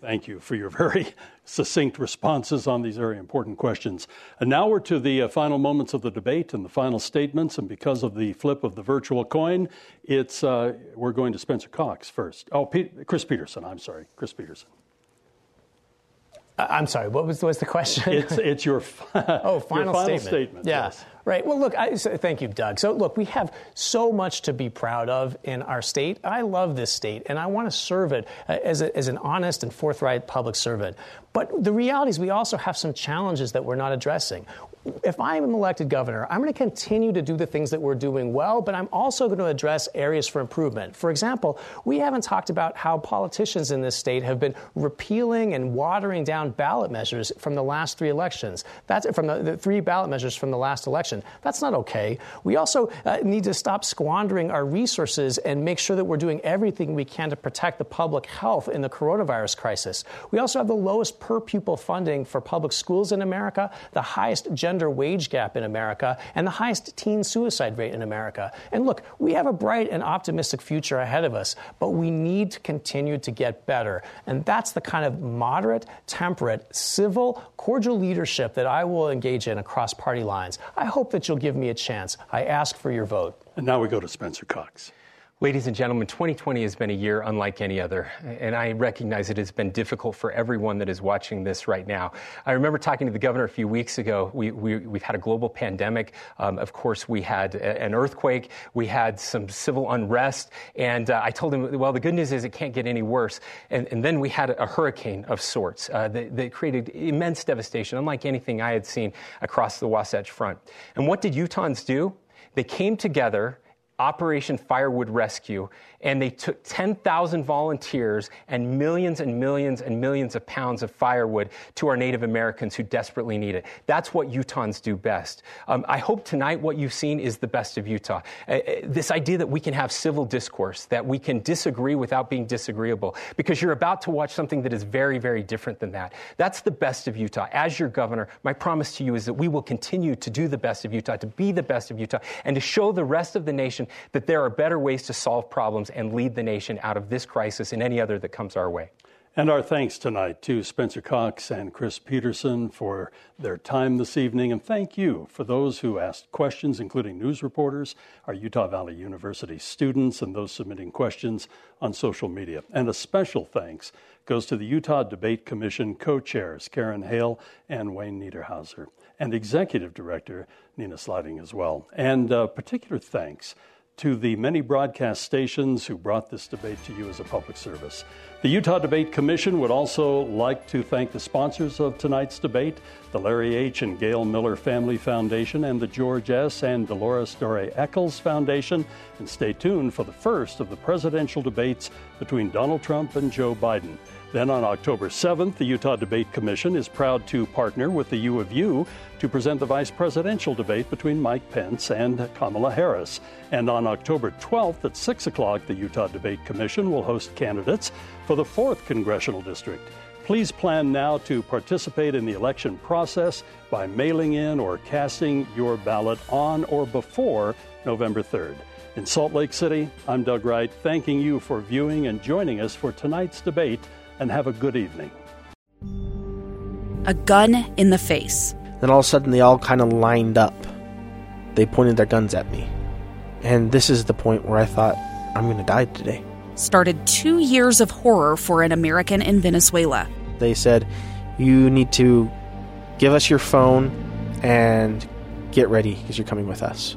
Thank you for your very succinct responses on these very important questions. And now we're to the uh, final moments of the debate and the final statements. And because of the flip of the virtual coin, it's uh, we're going to Spencer Cox first. Oh, Chris Peterson. I'm sorry, Chris Peterson. Uh, I'm sorry. What was, was the question? It's, it's your, oh final, final statement. statement. Yeah. Yes. Right. Well, look, I, so thank you, Doug. So, look, we have so much to be proud of in our state. I love this state, and I want to serve it uh, as, a, as an honest and forthright public servant. But the reality is, we also have some challenges that we're not addressing if I'm elected governor, I'm going to continue to do the things that we're doing well, but I'm also going to address areas for improvement. For example, we haven't talked about how politicians in this state have been repealing and watering down ballot measures from the last three elections. That's from the, the three ballot measures from the last election. That's not okay. We also uh, need to stop squandering our resources and make sure that we're doing everything we can to protect the public health in the coronavirus crisis. We also have the lowest per pupil funding for public schools in America, the highest gender gender wage gap in America and the highest teen suicide rate in America. And look, we have a bright and optimistic future ahead of us, but we need to continue to get better. And that's the kind of moderate, temperate, civil, cordial leadership that I will engage in across party lines. I hope that you'll give me a chance. I ask for your vote. And now we go to Spencer Cox. Ladies and gentlemen, 2020 has been a year unlike any other, and I recognize it has been difficult for everyone that is watching this right now. I remember talking to the governor a few weeks ago. We, we, have had a global pandemic. Um, of course, we had a, an earthquake, we had some civil unrest, and uh, I told him, well, the good news is it can't get any worse. And, and then we had a, a hurricane of sorts uh, that, that created immense devastation, unlike anything I had seen across the Wasatch Front. And what did Utahns do? They came together Operation Firewood Rescue, and they took 10,000 volunteers and millions and millions and millions of pounds of firewood to our Native Americans who desperately need it. That's what Utahns do best. Um, I hope tonight what you've seen is the best of Utah. Uh, uh, this idea that we can have civil discourse, that we can disagree without being disagreeable, because you're about to watch something that is very, very different than that. That's the best of Utah. As your governor, my promise to you is that we will continue to do the best of Utah, to be the best of Utah, and to show the rest of the nation that there are better ways to solve problems and lead the nation out of this crisis and any other that comes our way. And our thanks tonight to Spencer Cox and Chris Peterson for their time this evening. And thank you for those who asked questions, including news reporters, our Utah Valley University students, and those submitting questions on social media. And a special thanks goes to the Utah Debate Commission co chairs, Karen Hale and Wayne Niederhauser, and Executive Director Nena Slighting as well. And uh, particular thanks to the many broadcast stations who brought this debate to you as a public service. The Utah Debate Commission would also like to thank the sponsors of tonight's debate the Larry H. and Gail Miller Family Foundation and the George S. and Dolores Dore Eccles Foundation. And stay tuned for the first of the presidential debates between Donald Trump and Joe Biden. Then on October 7th, the Utah Debate Commission is proud to partner with the U of U to present the vice presidential debate between Mike Pence and Kamala Harris. And on October 12th at 6 o'clock, the Utah Debate Commission will host candidates for the 4th Congressional District. Please plan now to participate in the election process by mailing in or casting your ballot on or before November 3rd. In Salt Lake City, I'm Doug Wright, thanking you for viewing and joining us for tonight's debate and have a good evening. A gun in the face. Then all of a sudden, they all kind of lined up. They pointed their guns at me. And this is the point where I thought, I'm going to die today. Started two years of horror for an American in Venezuela. They said, You need to give us your phone and get ready because you're coming with us.